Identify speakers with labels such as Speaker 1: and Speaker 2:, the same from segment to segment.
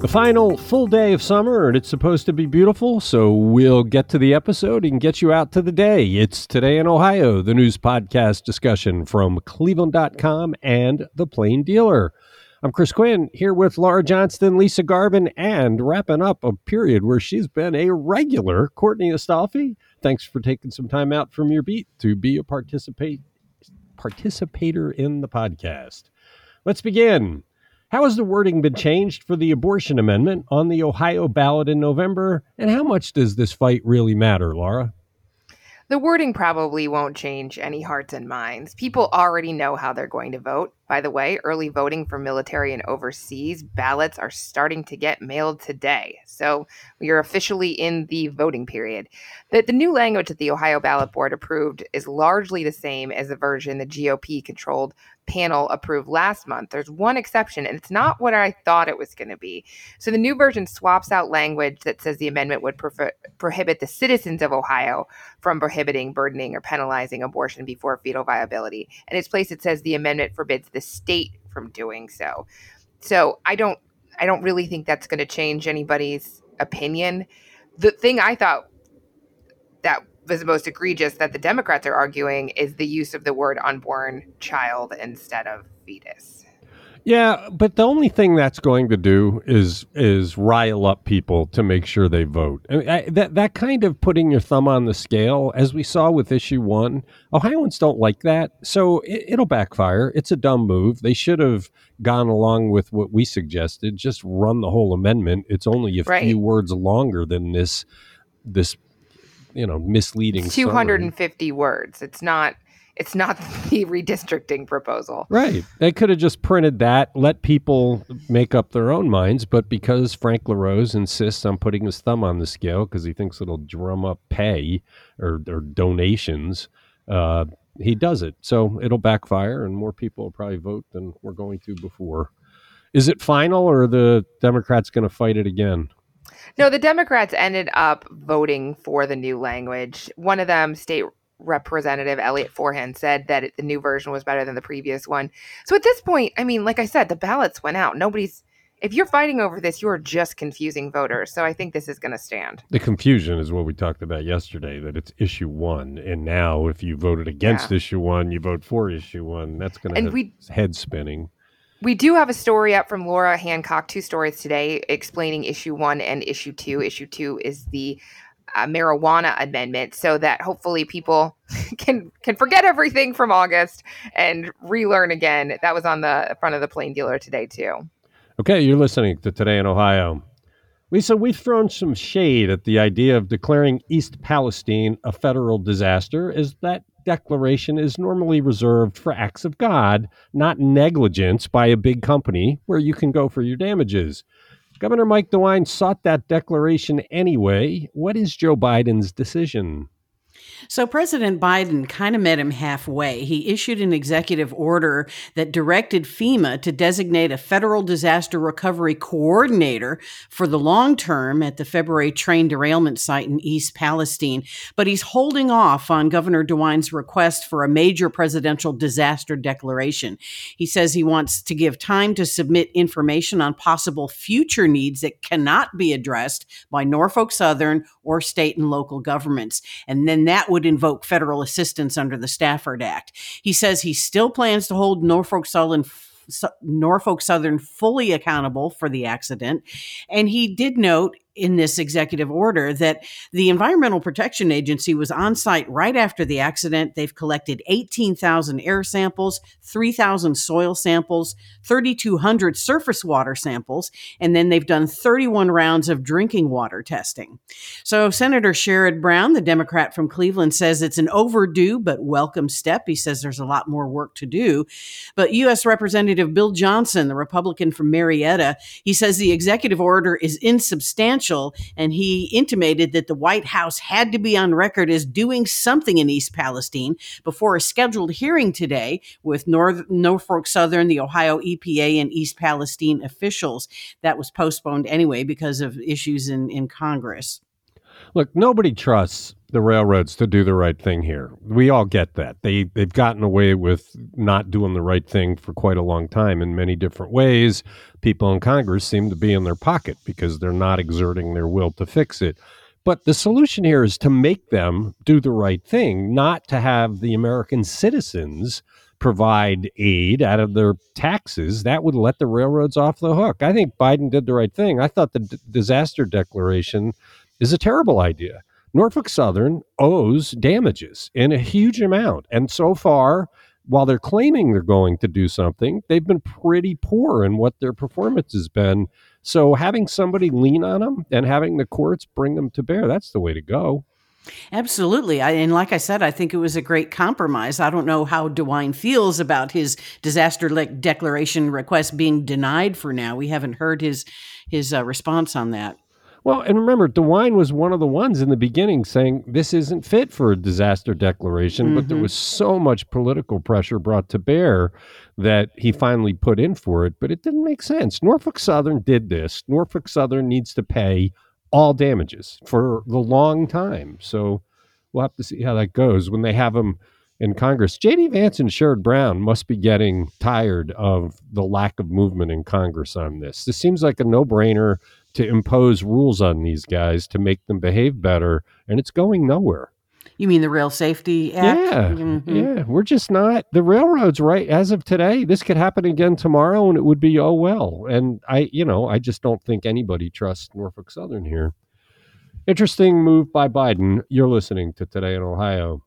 Speaker 1: The final full day of summer, and it's supposed to be beautiful, so we'll get to the episode and get you out to the day. It's Today in Ohio, the news podcast discussion from cleveland.com and The Plain Dealer. I'm Chris Quinn here with Laura Johnston, Lisa Garvin, and wrapping up a period where she's been a regular, Courtney Astolfi. Thanks for taking some time out from your beat to be a participate participator in the podcast. Let's begin. How has the wording been changed for the abortion amendment on the Ohio ballot in November? And how much does this fight really matter, Laura?
Speaker 2: The wording probably won't change any hearts and minds. People already know how they're going to vote. By the way, early voting for military and overseas ballots are starting to get mailed today. So we are officially in the voting period. The, the new language that the Ohio Ballot Board approved is largely the same as the version the GOP controlled panel approved last month. There's one exception, and it's not what I thought it was going to be. So the new version swaps out language that says the amendment would pro- prohibit the citizens of Ohio from prohibiting, burdening, or penalizing abortion before fetal viability. In its place, it says the amendment forbids the state from doing so. So I don't, I don't really think that's going to change anybody's opinion. The thing I thought that was the most egregious that the Democrats are arguing is the use of the word unborn child instead of fetus.
Speaker 1: Yeah, but the only thing that's going to do is is rile up people to make sure they vote. I mean, I, that that kind of putting your thumb on the scale, as we saw with issue one, Ohioans don't like that, so it, will backfire. It's a dumb move. They should have gone along with what we suggested. Just run the whole amendment. It's only a right. few words longer than this this you know misleading.
Speaker 2: 250 words. It's not. It's not the redistricting proposal.
Speaker 1: Right. They could have just printed that, let people make up their own minds. But because Frank LaRose insists on putting his thumb on the scale because he thinks it'll drum up pay or, or donations, uh, he does it. So it'll backfire, and more people will probably vote than we're going to before. Is it final, or are the Democrats going to fight it again?
Speaker 2: No, the Democrats ended up voting for the new language. One of them, State Representative Elliot Forhan, said that it, the new version was better than the previous one. So at this point, I mean, like I said, the ballots went out. Nobody's. If you're fighting over this, you are just confusing voters. So I think this is going to stand.
Speaker 1: The confusion is what we talked about yesterday that it's issue one. And now, if you voted against yeah. issue one, you vote for issue one. That's going to be head spinning.
Speaker 2: We do have a story up from Laura Hancock, two stories today explaining issue one and issue two. Issue two is the marijuana amendment, so that hopefully people can can forget everything from August and relearn again. That was on the front of the plain dealer today too.
Speaker 1: Okay, you're listening to Today in Ohio. Lisa, we've thrown some shade at the idea of declaring East Palestine a federal disaster, as that declaration is normally reserved for acts of God, not negligence by a big company where you can go for your damages. Governor Mike DeWine sought that declaration anyway. What is Joe Biden's decision?
Speaker 3: So President Biden kind of met him halfway. He issued an executive order that directed FEMA to designate a federal disaster recovery coordinator for the long term at the February train derailment site in East Palestine. But he's holding off on Governor DeWine's request for a major presidential disaster declaration. He says he wants to give time to submit information on possible future needs that cannot be addressed by Norfolk Southern or state and local governments. And then that would invoke federal assistance under the Stafford Act. He says he still plans to hold Norfolk Southern Norfolk Southern fully accountable for the accident. And he did note in this executive order that the Environmental Protection Agency was on site right after the accident. They've collected 18,000 air samples, 3,000 soil samples, 3,200 surface water samples, and then they've done 31 rounds of drinking water testing. So Senator Sherrod Brown, the Democrat from Cleveland, says it's an overdue but welcome step. He says there's a lot more work to do. But U.S. Representative Bill Johnson, the Republican from Marietta, he says the executive order is insubstantial and he intimated that the White House had to be on record as doing something in East Palestine before a scheduled hearing today with North, Norfolk Southern, the Ohio EPA, and East Palestine officials. That was postponed anyway because of issues in, in Congress.
Speaker 1: Look, nobody trusts the railroads to do the right thing here. We all get that. They they've gotten away with not doing the right thing for quite a long time in many different ways. People in Congress seem to be in their pocket because they're not exerting their will to fix it. But the solution here is to make them do the right thing, not to have the American citizens provide aid out of their taxes. That would let the railroads off the hook. I think Biden did the right thing. I thought the d- disaster declaration is a terrible idea. Norfolk Southern owes damages in a huge amount. And so far, while they're claiming they're going to do something, they've been pretty poor in what their performance has been. So having somebody lean on them and having the courts bring them to bear, that's the way to go.
Speaker 3: Absolutely. I, and like I said, I think it was a great compromise. I don't know how DeWine feels about his disaster declaration request being denied for now. We haven't heard his his uh, response on that.
Speaker 1: Well, and remember, DeWine was one of the ones in the beginning saying this isn't fit for a disaster declaration, mm-hmm. but there mm-hmm. was so much political pressure brought to bear that he finally put in for it, but it didn't make sense. Norfolk Southern did this. Norfolk Southern needs to pay all damages for the long time. So we'll have to see how that goes when they have them in Congress. J.D. Vance and Sherrod Brown must be getting tired of the lack of movement in Congress on this. This seems like a no brainer to impose rules on these guys to make them behave better, and it's going nowhere.
Speaker 3: You mean the Rail Safety Act?
Speaker 1: Yeah, mm-hmm. yeah. We're just not the railroads. Right as of today, this could happen again tomorrow, and it would be oh well. And I, you know, I just don't think anybody trusts Norfolk Southern here. Interesting move by Biden. You're listening to Today in Ohio.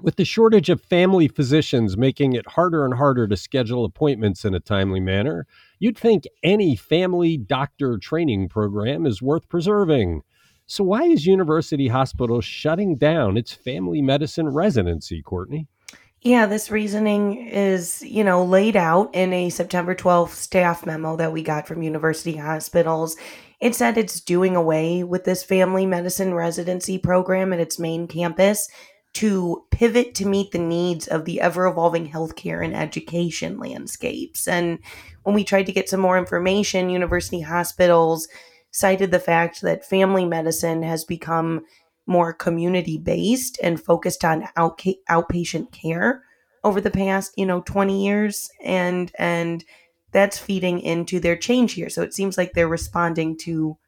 Speaker 1: With the shortage of family physicians making it harder and harder to schedule appointments in a timely manner, you'd think any family doctor training program is worth preserving. So, why is University Hospital shutting down its family medicine residency, Courtney?
Speaker 4: Yeah, this reasoning is, you know, laid out in a September 12th staff memo that we got from University Hospitals. It said it's doing away with this family medicine residency program at its main campus to pivot to meet the needs of the ever evolving healthcare and education landscapes. And when we tried to get some more information, university hospitals cited the fact that family medicine has become more community based and focused on outpatient care over the past, you know, 20 years and and that's feeding into their change here. So it seems like they're responding to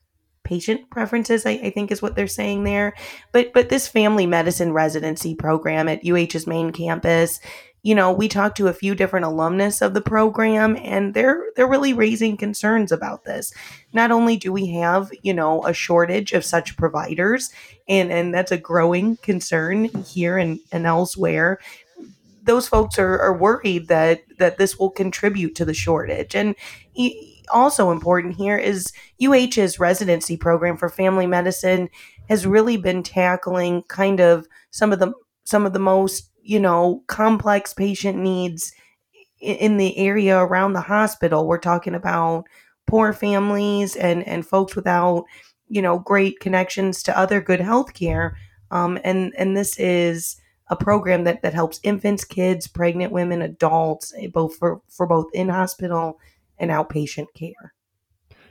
Speaker 4: patient preferences I, I, think is what they're saying there. But but this family medicine residency program at uh's main campus you know we talked to a few different alumnus of the program and they're they're really raising concerns about this. Not only do we have you know a shortage of such providers and and that's a growing concern here and, and elsewhere those folks are, are worried that that this will contribute to the shortage. And also important here is UH's residency program for family medicine has really been tackling kind of some of the some of the most you know complex patient needs in the area around the hospital. We're talking about poor families and and folks without you know great connections to other good health care. Um, and and this is a program that that helps infants, kids, pregnant women, adults, eh, both for for both in hospital and outpatient care.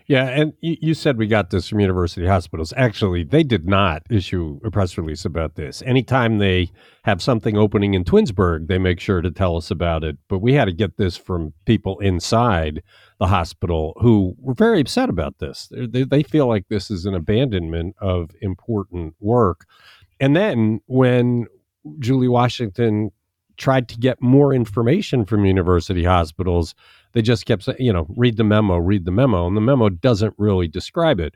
Speaker 1: Yeah, and you, said we got this from university hospitals. Actually, they did not issue a press release about this. Anytime they have something opening in Twinsburg, they make sure to tell us about it. But we had to get this from people inside the hospital who were very upset about this. They, they feel like this is an abandonment of important work. And then when Julie Washington tried to get more information from university hospitals, they just kept saying, you know, read the memo, read the memo. And the memo doesn't really describe it.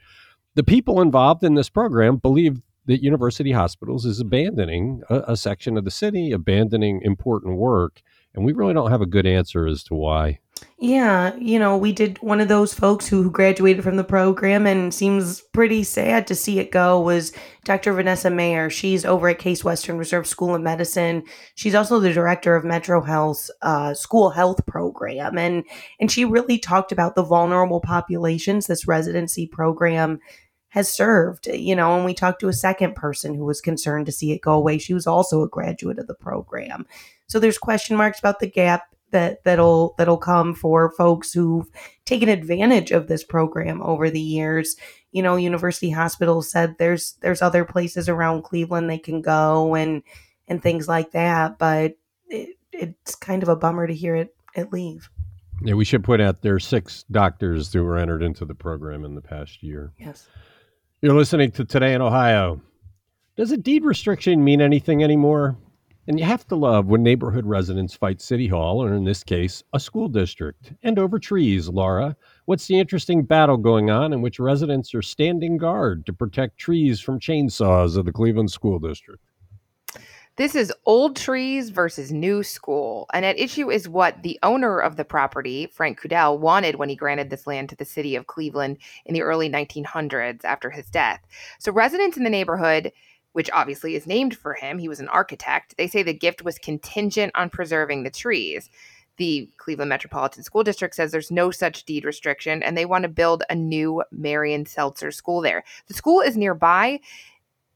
Speaker 1: The people involved in this program believe that university hospitals is abandoning a, a section of the city, abandoning important work. And we really don't have a good answer as to why.
Speaker 4: Yeah, you know, we did one of those folks who, graduated from the program and seems pretty sad to see it go was Dr. Vanessa Mayer. She's over at Case Western Reserve School of Medicine. She's also the director of Metro Health uh, School Health Program. And, and she really talked about the vulnerable populations this residency program has served, you know, and we talked to a second person who was concerned to see it go away. She was also a graduate of the program. So there's question marks about the gap that that'll that'll come for folks who've taken advantage of this program over the years. You know, University Hospital said there's there's other places around Cleveland they can go and and things like that, but it, it's kind of a bummer to hear it it leave.
Speaker 1: Yeah, we should point out there are six doctors who were entered into the program in the past year.
Speaker 4: Yes.
Speaker 1: You're listening to Today in Ohio. Does a deed restriction mean anything anymore? And you have to love when neighborhood residents fight City Hall, or in this case, a school district, and over trees, Laura. What's the interesting battle going on in which residents are standing guard to protect trees from chainsaws of the Cleveland School District?
Speaker 2: This is old trees versus new school. And at issue is what the owner of the property, Frank Cudell, wanted when he granted this land to the city of Cleveland in the early 1900s after his death. So residents in the neighborhood which obviously is named for him. He was an architect. They say the gift was contingent on preserving the trees. The Cleveland Metropolitan School District says there's no such deed restriction and they want to build a new Marion Seltzer school there. The school is nearby.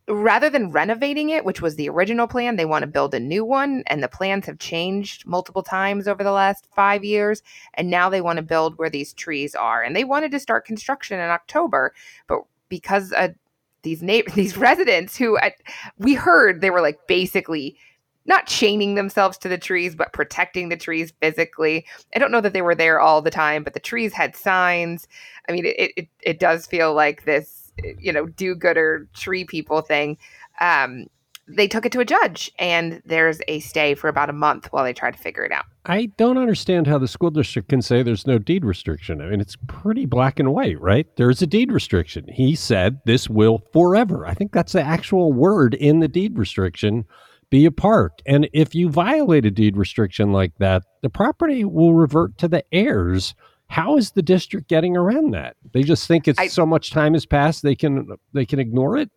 Speaker 2: Rather than renovating it, which was the original plan, they want to build a new one. And the plans have changed multiple times over the last five years. And now they want to build where these trees are. And they wanted to start construction in October, but because a these na- these residents who I, we heard they were like basically not chaining themselves to the trees but protecting the trees physically. I don't know that they were there all the time but the trees had signs. I mean it it, it does feel like this you know do-gooder tree people thing. Um, they took it to a judge and there's a stay for about a month while they try to figure it out.
Speaker 1: I don't understand how the school district can say there's no deed restriction. I mean, it's pretty black and white, right? There's a deed restriction. He said this will forever. I think that's the actual word in the deed restriction be a park. And if you violate a deed restriction like that, the property will revert to the heirs. How is the district getting around that? They just think it's I, so much time has passed they can they can ignore it.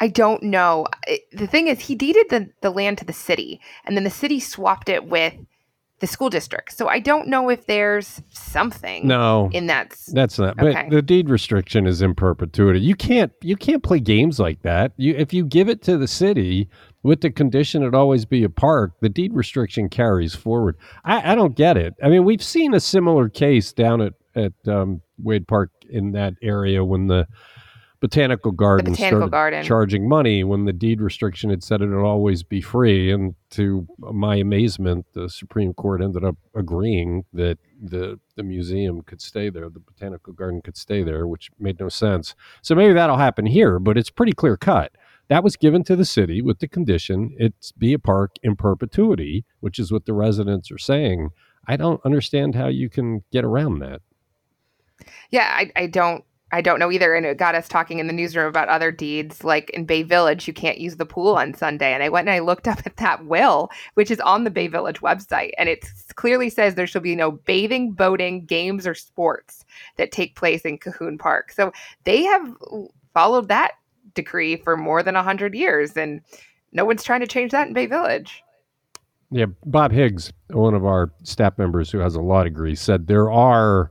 Speaker 2: I don't know. The thing is, he deeded the, the land to the city, and then the city swapped it with the school district. So I don't know if there's something
Speaker 1: no
Speaker 2: in that.
Speaker 1: That's not. Okay. But the deed restriction is in perpetuity. You can't you can't play games like that. You if you give it to the city with the condition it always be a park, the deed restriction carries forward. I, I don't get it. I mean, we've seen a similar case down at at um, Wade Park in that area when the botanical garden
Speaker 2: botanical
Speaker 1: started
Speaker 2: garden.
Speaker 1: charging money when the deed restriction had said it would always be free. And to my amazement, the Supreme Court ended up agreeing that the the museum could stay there, the botanical garden could stay there, which made no sense. So maybe that'll happen here, but it's pretty clear cut. That was given to the city with the condition it's be a park in perpetuity, which is what the residents are saying. I don't understand how you can get around that.
Speaker 2: Yeah, I, I don't I don't know either. And it got us talking in the newsroom about other deeds. Like in Bay Village, you can't use the pool on Sunday. And I went and I looked up at that will, which is on the Bay Village website. And it clearly says there shall be no bathing, boating, games, or sports that take place in Cahoon Park. So they have followed that decree for more than 100 years. And no one's trying to change that in Bay Village.
Speaker 1: Yeah. Bob Higgs, one of our staff members who has a law degree, said there are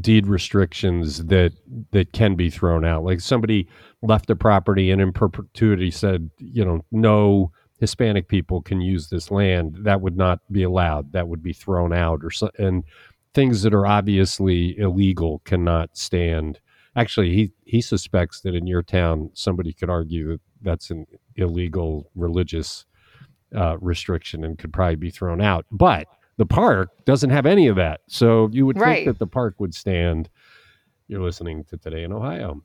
Speaker 1: deed restrictions that that can be thrown out. Like somebody left a property and in perpetuity said, you know, no Hispanic people can use this land. That would not be allowed. That would be thrown out, or so, and things that are obviously illegal cannot stand. Actually, he he suspects that in your town somebody could argue that that's an illegal religious uh, restriction and could probably be thrown out, but the park doesn't have any of that. So you would right. think that the park would stand. You're listening to Today in Ohio.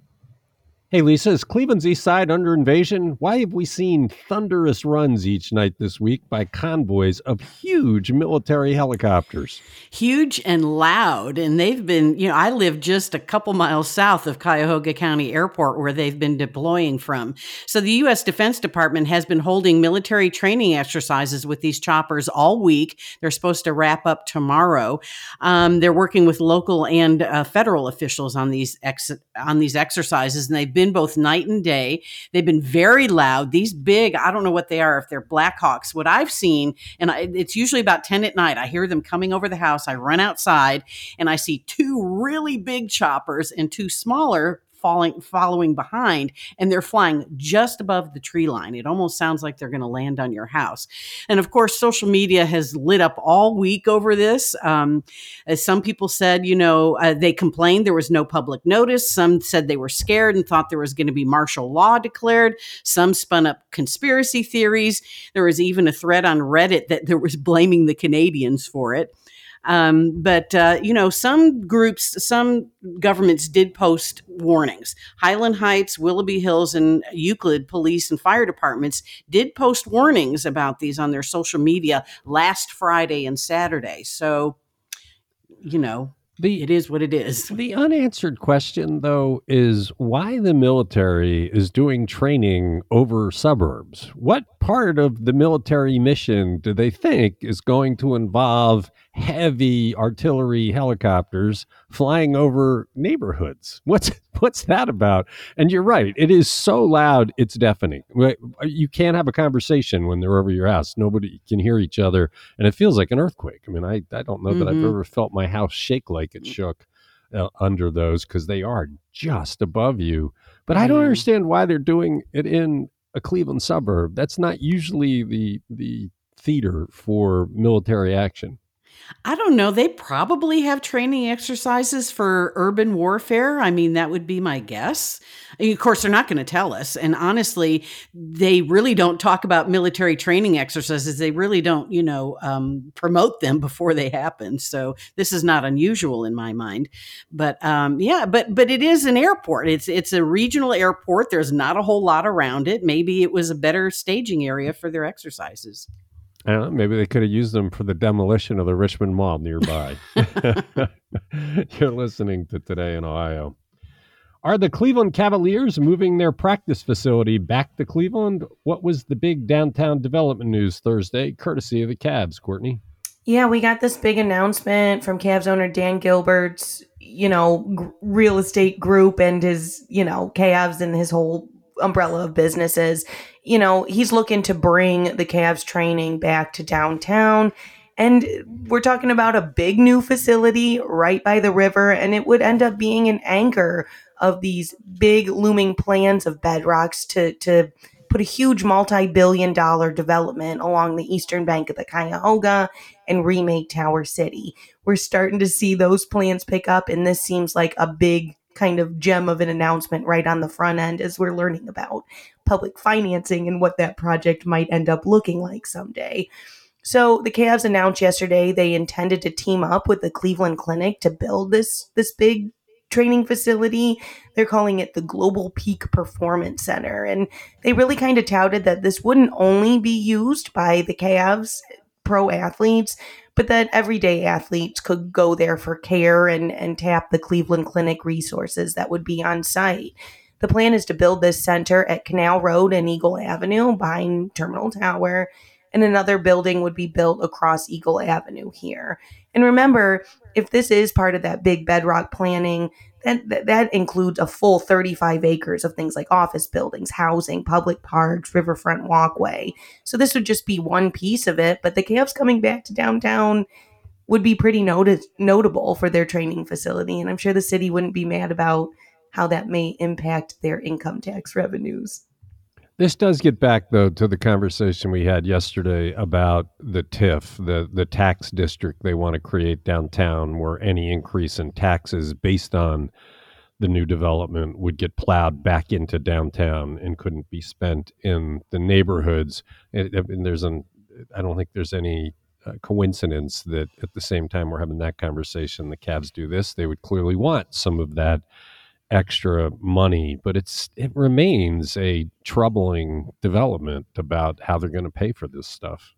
Speaker 1: Hey, Lisa, is Cleveland's East Side under invasion? Why have we seen thunderous runs each night this week by convoys of huge military helicopters?
Speaker 3: Huge and loud. And they've been, you know, I live just a couple miles south of Cuyahoga County Airport where they've been deploying from. So the U.S. Defense Department has been holding military training exercises with these choppers all week. They're supposed to wrap up tomorrow. Um, they're working with local and uh, federal officials on these ex- on these exercises, and they've been both night and day. They've been very loud. These big, I don't know what they are, if they're Blackhawks. What I've seen, and I, it's usually about 10 at night, I hear them coming over the house. I run outside and I see two really big choppers and two smaller falling following behind and they're flying just above the tree line. It almost sounds like they're going to land on your house. And of course, social media has lit up all week over this. Um, as some people said, you know, uh, they complained there was no public notice. Some said they were scared and thought there was going to be martial law declared. Some spun up conspiracy theories. There was even a thread on Reddit that there was blaming the Canadians for it. Um, but uh, you know, some groups, some governments did post warnings. Highland Heights, Willoughby Hills, and Euclid police and fire departments did post warnings about these on their social media last Friday and Saturday. So, you know, the, it is what it is.
Speaker 1: The unanswered question, though, is why the military is doing training over suburbs. What part of the military mission do they think is going to involve heavy artillery helicopters flying over neighborhoods. What's what's that about? And you're right, it is so loud, it's deafening. You can't have a conversation when they're over your house. Nobody can hear each other, and it feels like an earthquake. I mean, I I don't know mm-hmm. that I've mm-hmm. ever felt my house shake like it shook uh, under those because they are just above you. But. I don't mm-hmm. understand why they're doing it in a Cleveland suburb. That's not usually the the theater for military action.
Speaker 3: I don't know. They probably have training exercises for urban warfare. I mean, that would be my guess. And of course, they're not going to tell us. And honestly, they really don't talk about military training exercises. They really don't, you know, um, promote them before they happen. So this is not unusual in my mind. But um, yeah, but but it is an airport. It's it's a regional airport. There's not a whole lot around it. Maybe it was a better staging area for their exercises.
Speaker 1: Know, maybe they could have used them for the demolition of the Richmond Mall nearby. You're listening to Today in Ohio. Are the Cleveland Cavaliers moving their practice facility back to Cleveland? What was the big downtown development news Thursday, courtesy of the Cavs, Courtney?
Speaker 4: Yeah, we got this big announcement from Cavs owner Dan Gilbert's, you know, g- real estate group and his, you know, Cavs and his whole umbrella of businesses. You know, he's looking to bring the Cavs training back to downtown. And we're talking about a big new facility right by the river, and it would end up being an anchor of these big looming plans of Bedrocks to to put a huge multi-billion dollar development along the eastern bank of the Cuyahoga and remake Tower City. We're starting to see those plans pick up, and this seems like a big kind of gem of an announcement right on the front end as we're learning about public financing and what that project might end up looking like someday. So the Cavs announced yesterday they intended to team up with the Cleveland Clinic to build this this big training facility. They're calling it the Global Peak Performance Center. And they really kind of touted that this wouldn't only be used by the Cavs pro athletes, but that everyday athletes could go there for care and, and tap the Cleveland Clinic resources that would be on site. The plan is to build this center at Canal Road and Eagle Avenue behind Terminal Tower, and another building would be built across Eagle Avenue here. And remember, if this is part of that big bedrock planning, that, that includes a full 35 acres of things like office buildings, housing, public parks, riverfront walkway. So this would just be one piece of it, but the Cavs coming back to downtown would be pretty notable for their training facility. And I'm sure the city wouldn't be mad about how that may impact their income tax revenues.
Speaker 1: This does get back though to the conversation we had yesterday about the TIF, the the tax district they want to create downtown, where any increase in taxes based on the new development would get plowed back into downtown and couldn't be spent in the neighborhoods. And, and there's an, I don't think there's any uh, coincidence that at the same time we're having that conversation, the Cavs do this. They would clearly want some of that extra money, but it's it remains a troubling development about how they're going to pay for this stuff.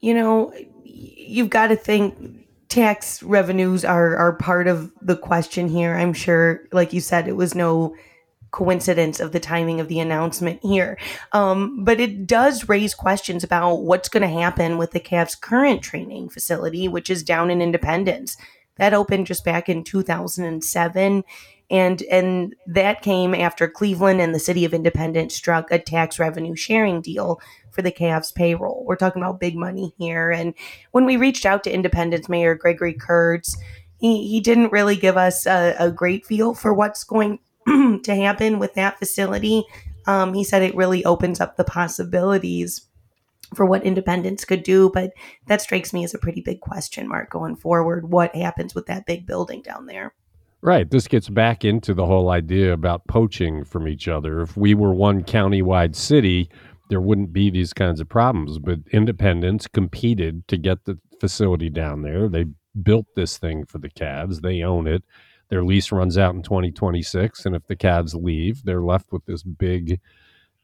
Speaker 4: You know, you've got to think tax revenues are are part of the question here. I'm sure, like you said, it was no coincidence of the timing of the announcement here. Um, but it does raise questions about what's going to happen with the Cavs' current training facility, which is down in Independence. That opened just back in 2007 and and that came after Cleveland and the city of Independence struck a tax revenue sharing deal for the Cavs payroll. We're talking about big money here. And when we reached out to Independence Mayor Gregory Kurtz, he, he didn't really give us a, a great feel for what's going to happen with that facility. Um, he said it really opens up the possibilities for what independence could do, but that strikes me as a pretty big question mark going forward. What happens with that big building down there?
Speaker 1: Right. This gets back into the whole idea about poaching from each other. If we were one county-wide city, there wouldn't be these kinds of problems. But Independence competed to get the facility down there. They built this thing for the Cavs. They own it. Their lease runs out in 2026, and if the Cavs leave, they're left with this big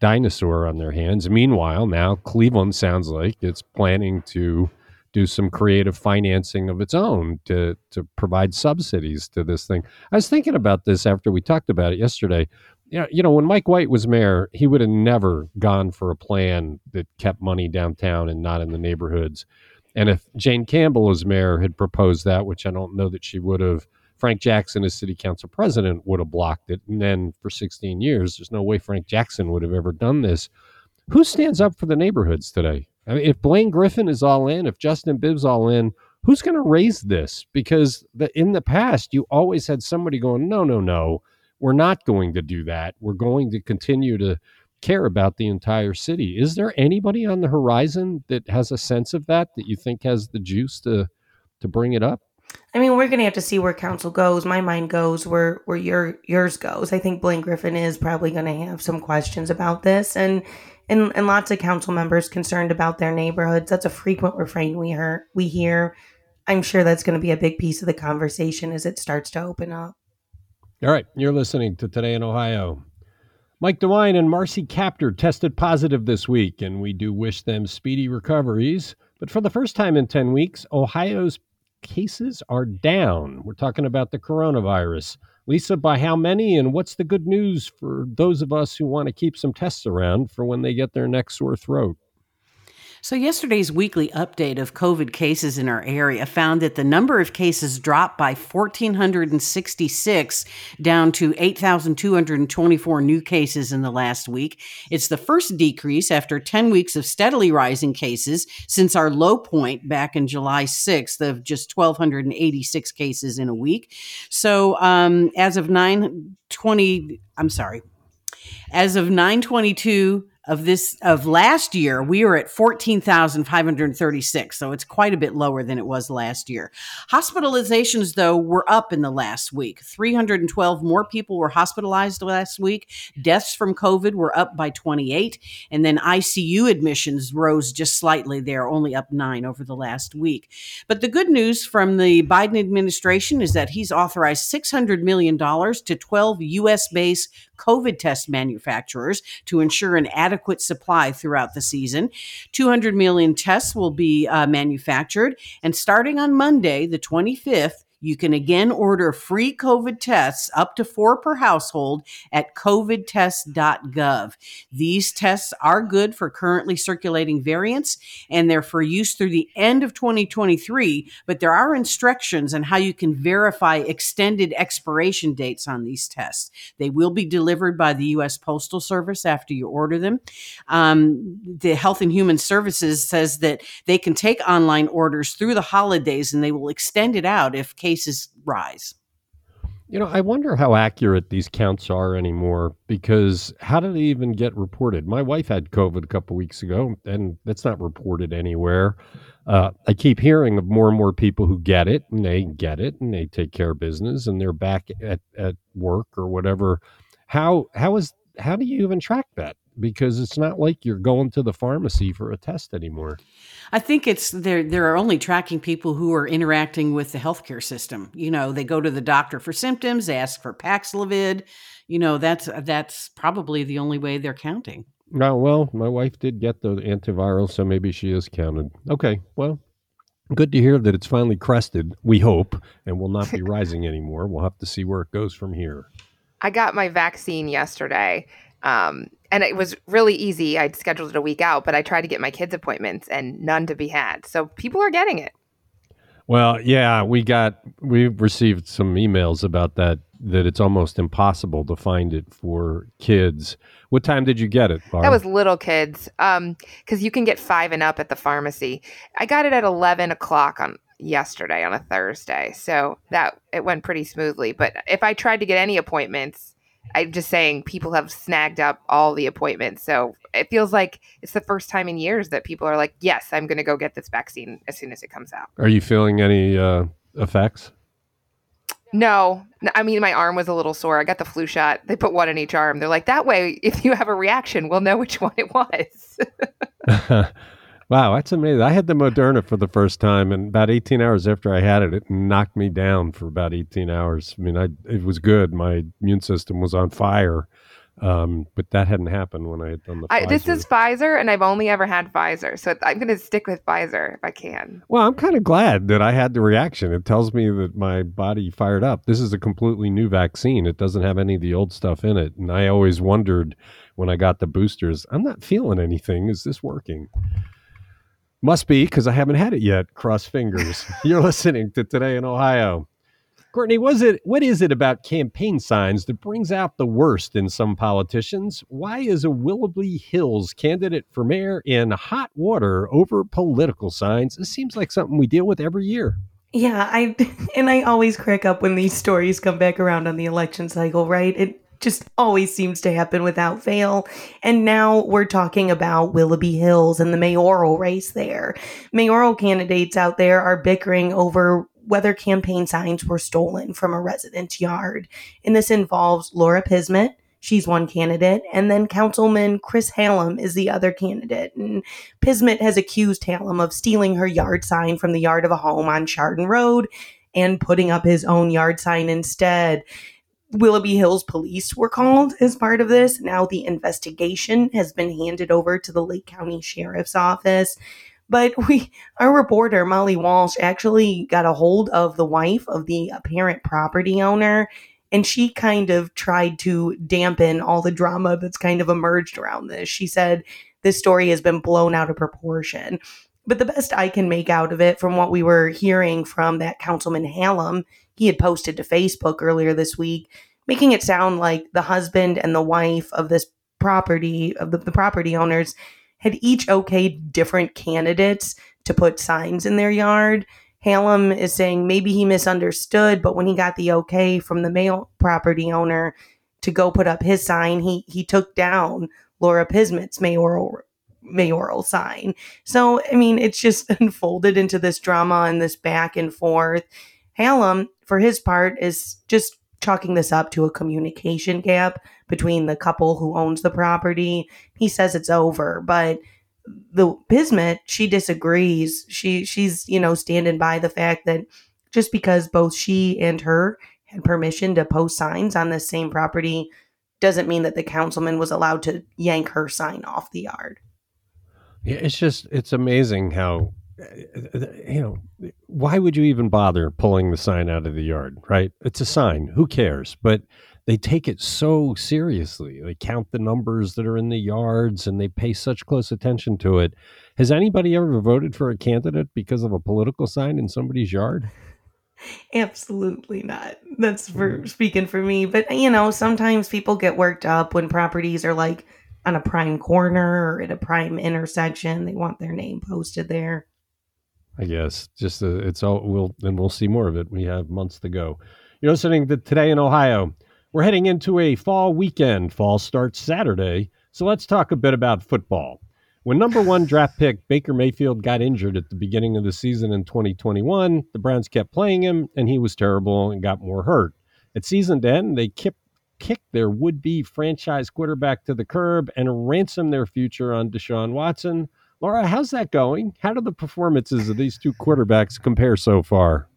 Speaker 1: dinosaur on their hands. Meanwhile, now Cleveland sounds like it's planning to do some creative financing of its own to to provide subsidies to this thing. I was thinking about this after we talked about it yesterday. Yeah, you know, when Mike White was mayor, he would have never gone for a plan that kept money downtown and not in the neighborhoods. And if Jane Campbell as mayor had proposed that, which I don't know that she would have, Frank Jackson as city council president would have blocked it. And then for 16 years, there's no way Frank Jackson would have ever done this. Who stands up for the neighborhoods today? I mean, if Blaine Griffin is all in, if Justin Bibb's all in, who's going to raise this? Because the, in the past, you always had somebody going, no, no, no, we're not going to do that. We're going to continue to care about the entire city. Is there anybody on the horizon that has a sense of that that you think has the juice to to bring it up?
Speaker 4: I mean, we're gonna have to see where council goes. My mind goes where where your yours goes. I think Blaine Griffin is probably gonna have some questions about this, and and and lots of council members concerned about their neighborhoods. That's a frequent refrain we hear. We hear. I'm sure that's going to be a big piece of the conversation as it starts to open up.
Speaker 1: All right, you're listening to Today in Ohio. Mike DeWine and Marcy Kaptur tested positive this week, and we do wish them speedy recoveries. But for the first time in 10 weeks, Ohio's cases are down. We're talking about the coronavirus. Lisa, by how many, and what's the good news for those of us who want to keep some tests around for when they get their next sore throat?
Speaker 3: So, yesterday's weekly update of COVID cases in our area found that the number of cases dropped by 1,466 down to 8,224 new cases in the last week. It's the first decrease after 10 weeks of steadily rising cases since our low point back in July 6th of just 1,286 cases in a week. So, um, as of 920, I'm sorry, as of 922, of this of last year, we were at 14,536. So it's quite a bit lower than it was last year. Hospitalizations, though, were up in the last week. 312 more people were hospitalized last week. Deaths from COVID were up by 28. And then ICU admissions rose just slightly there, only up nine over the last week. But the good news from the Biden administration is that he's authorized $600 million to 12 U.S. based COVID test manufacturers to ensure an adequate supply throughout the season. 200 million tests will be uh, manufactured. And starting on Monday, the 25th, you can again order free COVID tests up to four per household at covidtest.gov. These tests are good for currently circulating variants and they're for use through the end of 2023, but there are instructions on how you can verify extended expiration dates on these tests. They will be delivered by the U.S. Postal Service after you order them. Um, the Health and Human Services says that they can take online orders through the holidays and they will extend it out if cases cases rise.
Speaker 1: You know, I wonder how accurate these counts are anymore because how do they even get reported? My wife had COVID a couple weeks ago, and that's not reported anywhere. Uh, I keep hearing of more and more people who get it, and they get it, and they take care of business, and they're back at, at work or whatever. How how is how do you even track that? Because it's not like you're going to the pharmacy for a test anymore.
Speaker 3: I think it's they're they're only tracking people who are interacting with the healthcare system. You know, they go to the doctor for symptoms, they ask for Paxlovid. You know, that's that's probably the only way they're counting.
Speaker 1: No, well, my wife did get the antiviral, so maybe she is counted. Okay, well, good to hear that it's finally crested. We hope, and will not be rising anymore. We'll have to see where it goes from here.
Speaker 2: I got my vaccine yesterday. Um, and it was really easy. I'd scheduled it a week out, but I tried to get my kids' appointments and none to be had. So people are getting it.
Speaker 1: Well, yeah, we got we received some emails about that that it's almost impossible to find it for kids. What time did you get it?
Speaker 2: That was little kids, um, because you can get five and up at the pharmacy. I got it at eleven o'clock on yesterday on a Thursday, so that it went pretty smoothly. But if I tried to get any appointments, I'm just saying people have snagged up all the appointments. So it feels like it's the first time in years that people are like, yes, I'm going to go get this vaccine as soon as it comes out.
Speaker 1: Are you feeling any uh, effects?
Speaker 2: No, I mean, my arm was a little sore. I got the flu shot. They put one in each arm. They're like, that way, if you have a reaction, we'll know which one it was.
Speaker 1: wow, that's amazing. I had the Moderna for the first time, and about 18 hours after I had it, it knocked me down for about 18 hours. I mean, I, it was good. My immune system was on fire. Um, but that hadn't happened when I had done the.
Speaker 2: I, this is Pfizer, and I've only ever had Pfizer, so I'm going to stick with Pfizer if I can.
Speaker 1: Well, I'm kind of glad that I had the reaction. It tells me that my body fired up. This is a completely new vaccine. It doesn't have any of the old stuff in it, and I always wondered when I got the boosters, I'm not feeling anything. Is this working? Must be because I haven't had it yet. Cross fingers. You're listening to Today in Ohio. Courtney, was it what is it about campaign signs that brings out the worst in some politicians? Why is a Willoughby Hills candidate for mayor in hot water over political signs? It seems like something we deal with every year.
Speaker 4: Yeah, I and I always crack up when these stories come back around on the election cycle, right? It just always seems to happen without fail. And now we're talking about Willoughby Hills and the mayoral race there. Mayoral candidates out there are bickering over whether campaign signs were stolen from a resident's yard. And this involves Laura Pismitt. She's one candidate. And then Councilman Chris Hallam is the other candidate. And Pismitt has accused Hallam of stealing her yard sign from the yard of a home on Chardon Road and putting up his own yard sign instead. Willoughby Hills police were called as part of this. Now the investigation has been handed over to the Lake County Sheriff's Office. But we, our reporter Molly Walsh, actually got a hold of the wife of the apparent property owner, and she kind of tried to dampen all the drama that's kind of emerged around this. She said this story has been blown out of proportion. But the best I can make out of it from what we were hearing from that Councilman Hallam, he had posted to Facebook earlier this week, making it sound like the husband and the wife of this property, of the, the property owners, had each okayed different candidates to put signs in their yard. Hallam is saying maybe he misunderstood, but when he got the okay from the male property owner to go put up his sign, he he took down Laura Pismitt's mayoral mayoral sign. So I mean, it's just unfolded into this drama and this back and forth. Hallam, for his part, is just chalking this up to a communication gap between the couple who owns the property. He says it's over, but the Pismitt, she disagrees. She she's, you know, standing by the fact that just because both she and her had permission to post signs on the same property doesn't mean that the councilman was allowed to yank her sign off the yard.
Speaker 1: Yeah, it's just it's amazing how you know, why would you even bother pulling the sign out of the yard, right? It's a sign. Who cares? But they take it so seriously. They count the numbers that are in the yards and they pay such close attention to it. Has anybody ever voted for a candidate because of a political sign in somebody's yard?
Speaker 4: Absolutely not. That's for mm. speaking for me. But you know, sometimes people get worked up when properties are like on a prime corner or at a prime intersection. They want their name posted there.
Speaker 1: I guess just uh, it's all we'll and we'll see more of it. We have months to go. You're listening to today in Ohio. We're heading into a fall weekend. Fall starts Saturday, so let's talk a bit about football. When number one draft pick Baker Mayfield got injured at the beginning of the season in 2021, the Browns kept playing him, and he was terrible and got more hurt. At season end, they kept kicked their would-be franchise quarterback to the curb and ransomed their future on Deshaun Watson Laura, how's that going? How do the performances of these two quarterbacks compare so far?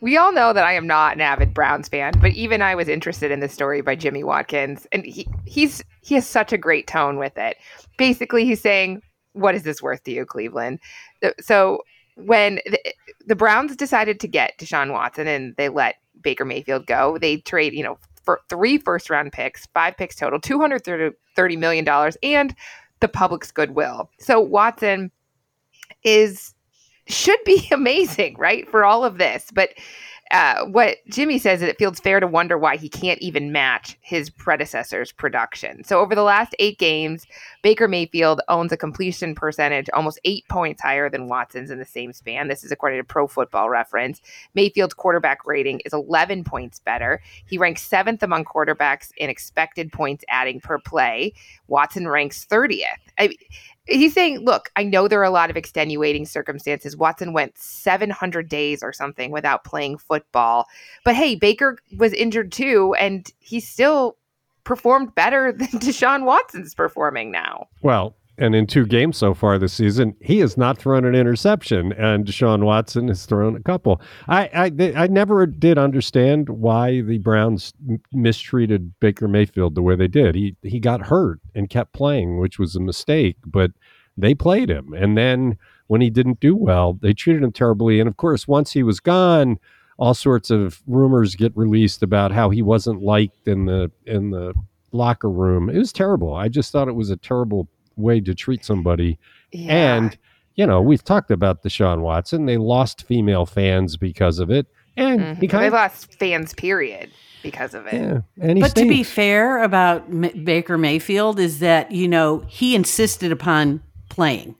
Speaker 2: We all know that I am not an avid Browns fan, but even I was interested in the story by Jimmy Watkins, and he he's he has such a great tone with it. Basically, he's saying, "What is this worth to you, Cleveland?" Uh, so when the, the Browns decided to get Deshaun Watson and they let Baker Mayfield go, they trade you know for three first round picks, five picks total, two hundred thirty million dollars, and the public's goodwill. So Watson is should be amazing, right? For all of this. But uh, what Jimmy says is it feels fair to wonder why he can't even match his predecessor's production. So over the last eight games, Baker Mayfield owns a completion percentage almost eight points higher than Watson's in the same span. This is according to Pro Football Reference. Mayfield's quarterback rating is 11 points better. He ranks seventh among quarterbacks in expected points adding per play. Watson ranks 30th. I, he's saying, look, I know there are a lot of extenuating circumstances. Watson went 700 days or something without playing football. But hey, Baker was injured too, and he still performed better than Deshaun Watson's performing now.
Speaker 1: Well, and in two games so far this season, he has not thrown an interception, and Deshaun Watson has thrown a couple. I I, I never did understand why the Browns mistreated Baker Mayfield the way they did. He he got hurt and kept playing, which was a mistake, but they played him, and then when he didn't do well, they treated him terribly. And of course, once he was gone, all sorts of rumors get released about how he wasn't liked in the in the locker room. It was terrible. I just thought it was a terrible way to treat somebody. Yeah. And, you know, we've talked about Deshaun Watson. They lost female fans because of it. And mm-hmm.
Speaker 2: he kind they of, lost fans, period, because of it. Yeah.
Speaker 3: And but to be fair about M- Baker Mayfield is that, you know, he insisted upon playing.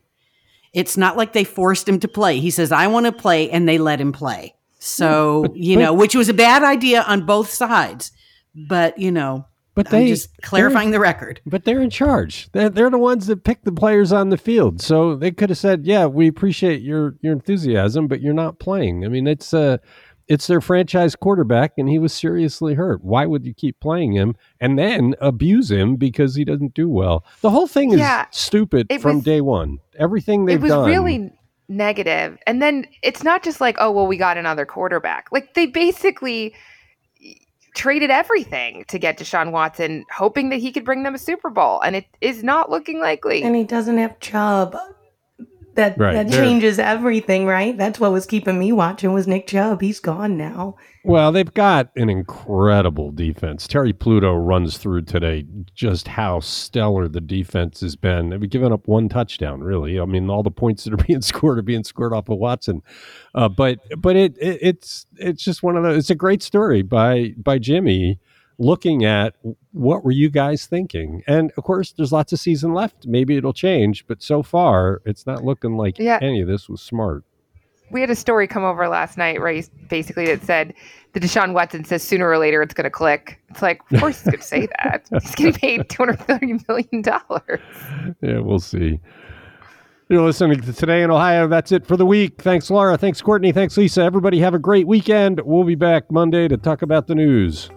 Speaker 3: It's not like they forced him to play. He says, I want to play, and they let him play. So, but, you but, know, which was a bad idea on both sides. But, you know, but they I'm just clarifying the record.
Speaker 1: But they're in charge. They're, they're the ones that pick the players on the field. So they could have said, "Yeah, we appreciate your your enthusiasm, but you're not playing." I mean, it's uh it's their franchise quarterback and he was seriously hurt. Why would you keep playing him and then abuse him because he doesn't do well? The whole thing is yeah, stupid from was, day 1. Everything they've done. It was
Speaker 2: done, really negative. And then it's not just like, "Oh, well we got another quarterback." Like they basically traded everything to get Deshaun Watson, hoping that he could bring them a Super Bowl, and it is not looking likely.
Speaker 4: And he doesn't have Chubb. That right. that changes everything, right? That's what was keeping me watching was Nick Chubb. He's gone now.
Speaker 1: Well, they've got an incredible defense. Terry Pluto runs through today just how stellar the defense has been. They've given up one touchdown, really. I mean, all the points that are being scored are being scored off of Watson. Uh, but but it, it, it's it's just one of those. It's a great story by by Jimmy looking at what were you guys thinking and of course there's lots of season left maybe it'll change but so far it's not looking like yeah. any of this was smart
Speaker 2: we had a story come over last night he basically that said the Deshaun Watson says sooner or later it's going to click. It's like, of course he's going to say that. He's getting paid two hundred thirty million dollars.
Speaker 1: Yeah, we'll see. You're listening to Today in Ohio. That's it for the week. Thanks, Laura. Thanks, Courtney. Thanks, Lisa. Everybody have a great weekend. We'll be back Monday to talk about the news.